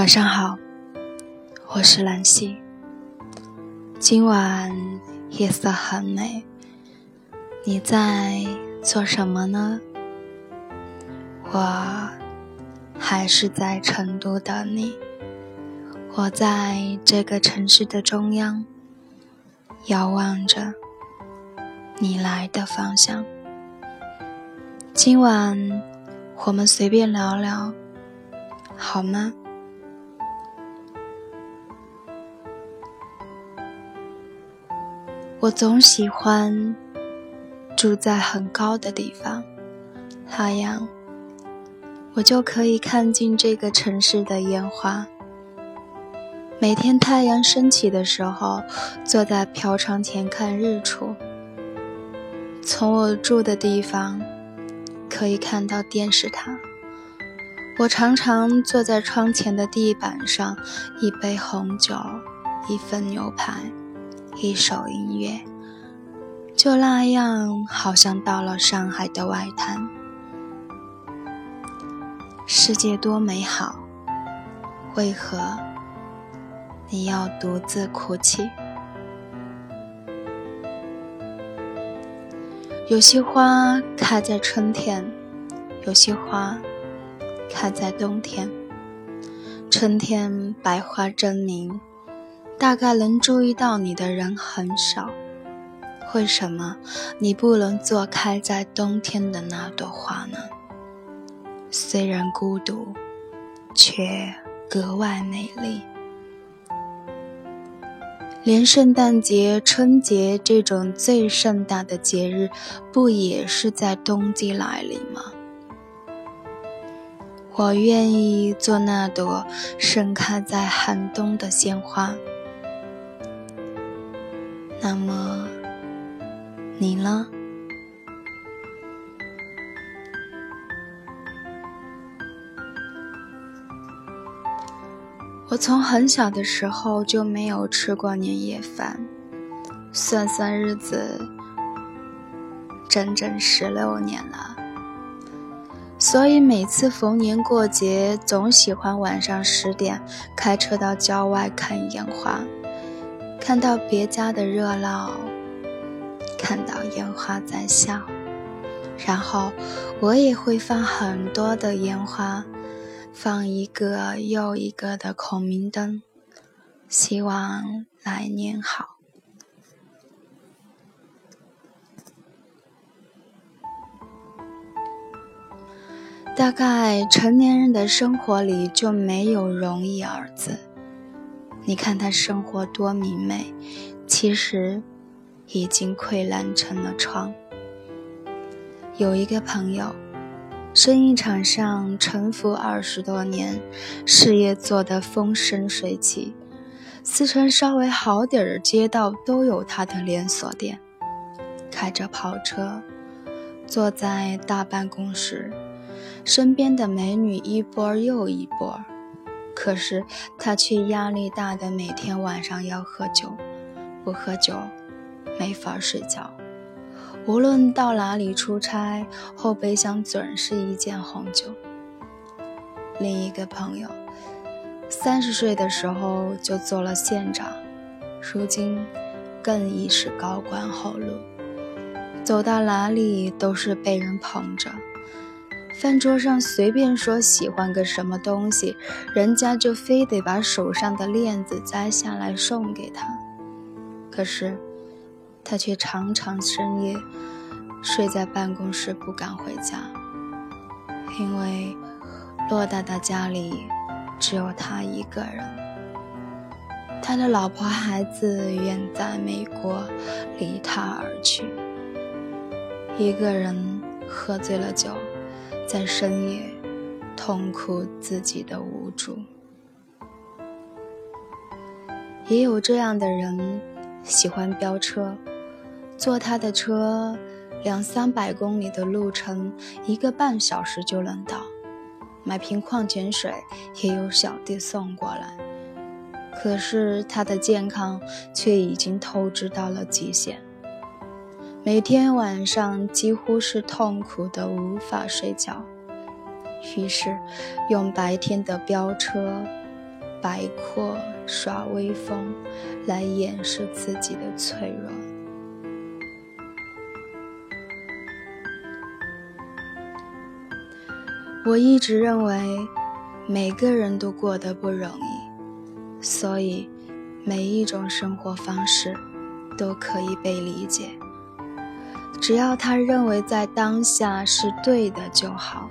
晚上好，我是兰溪。今晚夜色很美，你在做什么呢？我还是在成都等你。我在这个城市的中央，遥望着你来的方向。今晚我们随便聊聊，好吗？我总喜欢住在很高的地方，那样我就可以看尽这个城市的烟花。每天太阳升起的时候，坐在飘窗前看日出。从我住的地方可以看到电视塔。我常常坐在窗前的地板上，一杯红酒，一份牛排。一首音乐，就那样，好像到了上海的外滩。世界多美好，为何你要独自哭泣？有些花开在春天，有些花开在冬天。春天百花争鸣。大概能注意到你的人很少，为什么你不能做开在冬天的那朵花呢？虽然孤独，却格外美丽。连圣诞节、春节这种最盛大的节日，不也是在冬季来临吗？我愿意做那朵盛开在寒冬的鲜花。那么，你呢？我从很小的时候就没有吃过年夜饭，算算日子，整整十六年了。所以每次逢年过节，总喜欢晚上十点开车到郊外看烟花。看到别家的热闹，看到烟花在笑，然后我也会放很多的烟花，放一个又一个的孔明灯，希望来年好。大概成年人的生活里就没有容易二字。你看他生活多明媚，其实已经溃烂成了疮。有一个朋友，生意场上沉浮二十多年，事业做得风生水起，四川稍微好点儿的街道都有他的连锁店。开着跑车，坐在大办公室，身边的美女一波又一波。可是他却压力大的，每天晚上要喝酒，不喝酒没法睡觉。无论到哪里出差，后备箱准是一件红酒。另一个朋友，三十岁的时候就做了县长，如今更已是高官厚禄，走到哪里都是被人捧着。饭桌上随便说喜欢个什么东西，人家就非得把手上的链子摘下来送给他。可是，他却常常深夜睡在办公室不敢回家，因为骆大大家里只有他一个人，他的老婆孩子远在美国，离他而去，一个人喝醉了酒。在深夜痛哭自己的无助，也有这样的人，喜欢飙车，坐他的车，两三百公里的路程，一个半小时就能到。买瓶矿泉水也有小弟送过来，可是他的健康却已经透支到了极限。每天晚上几乎是痛苦的无法睡觉，于是用白天的飙车摆阔、耍威风，来掩饰自己的脆弱。我一直认为，每个人都过得不容易，所以每一种生活方式都可以被理解，只要他认为在当下是对的就好。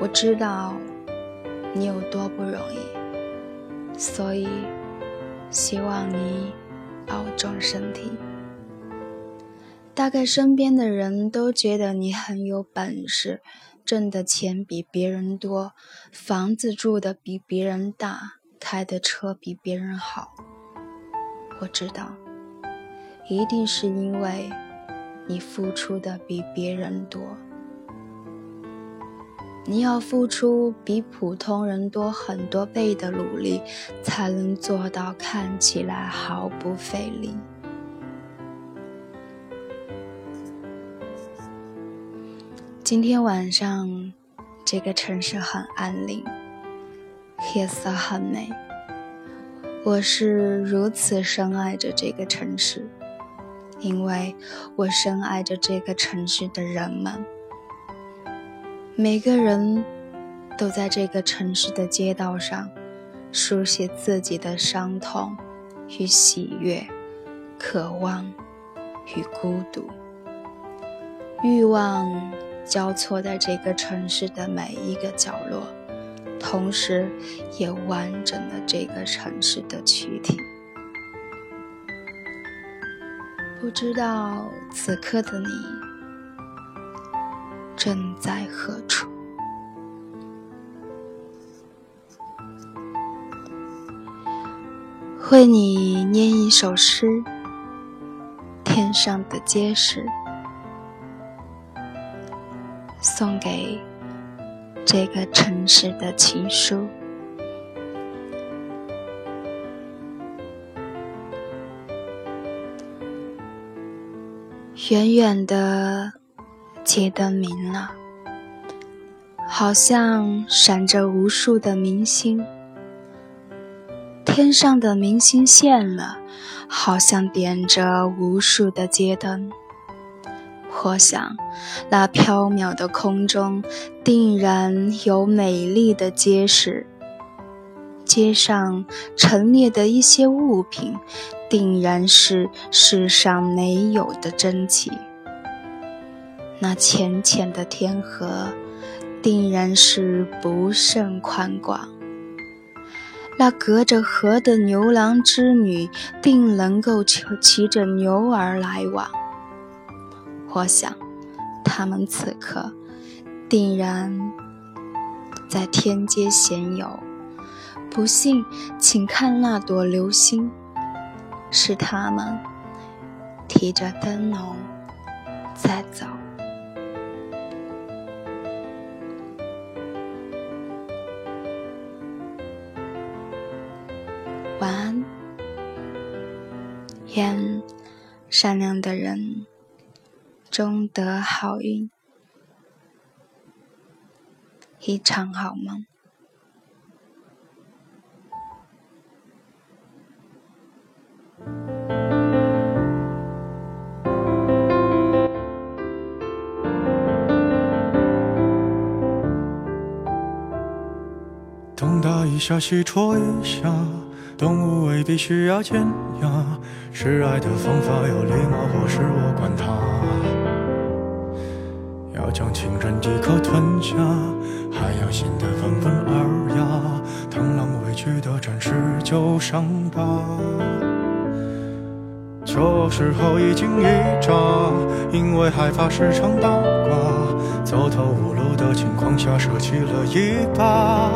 我知道你有多不容易，所以希望你保重身体。大概身边的人都觉得你很有本事，挣的钱比别人多，房子住的比别人大，开的车比别人好。我知道，一定是因为你付出的比别人多。你要付出比普通人多很多倍的努力，才能做到看起来毫不费力。今天晚上，这个城市很安宁，夜色很美。我是如此深爱着这个城市，因为我深爱着这个城市的人们。每个人都在这个城市的街道上，书写自己的伤痛与喜悦，渴望与孤独，欲望。交错在这个城市的每一个角落，同时也完整了这个城市的躯体。不知道此刻的你正在何处？为你念一首诗：天上的街市。送给这个城市的情书。远远的街灯明了，好像闪着无数的明星。天上的明星现了，好像点着无数的街灯。我想，那缥缈的空中定然有美丽的街市，街上陈列的一些物品，定然是世上没有的珍奇。那浅浅的天河，定然是不甚宽广。那隔着河的牛郎织女，定能够骑着牛儿来往。我想，他们此刻定然在天街闲游。不信，请看那朵流星，是他们提着灯笼在走。晚安，愿善良的人。终得好运，一场好梦。东打一下，西戳一下，动物未必需要尖牙，示爱的方法有礼貌，或是我管他。要将情人一口吞下，还要显得温文尔雅，螳螂委屈地展示旧伤疤。这时候一惊一乍，因为害怕时常八卦，走投无路的情况下舍弃了一把。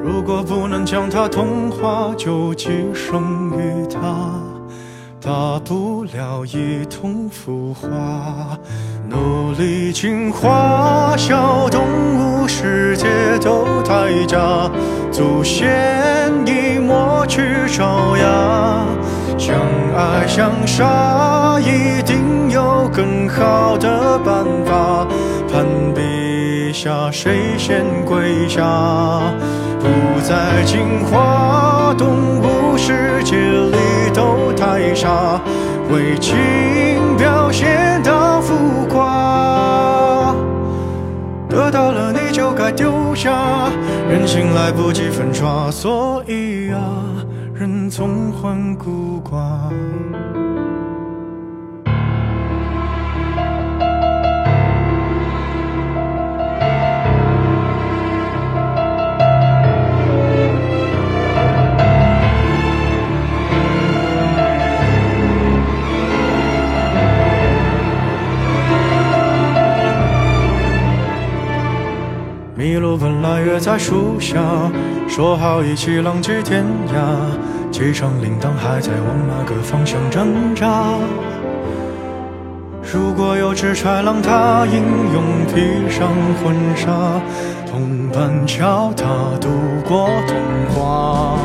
如果不能将它同化，就寄生于它。大不了一同腐化，努力进化，小动物世界都代价，祖先已抹去爪牙，相爱相杀，一定有更好的办法。攀比下，谁先跪下？不在进化动物世界里斗太傻，为情表现到浮夸。得到了你就该丢下，人心来不及粉刷，所以啊，人总患孤寡。在树下，说好一起浪迹天涯。机场铃铛还在往哪个方向挣扎？如果有只豺狼，它英勇披上婚纱，同伴教它度过童话。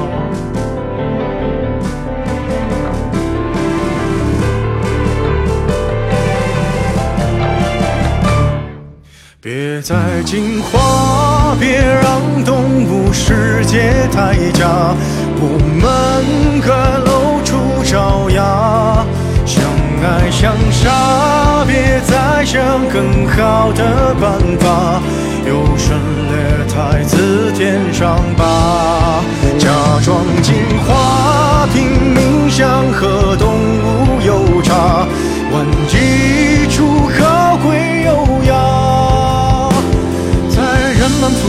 别再惊慌，别让动物世界太假，我们该露出爪牙，相爱相杀，别再想更好的办法，优胜劣汰，自舔伤疤，假装进化，拼命想和动物有差，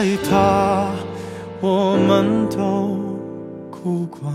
害怕，我们都哭过。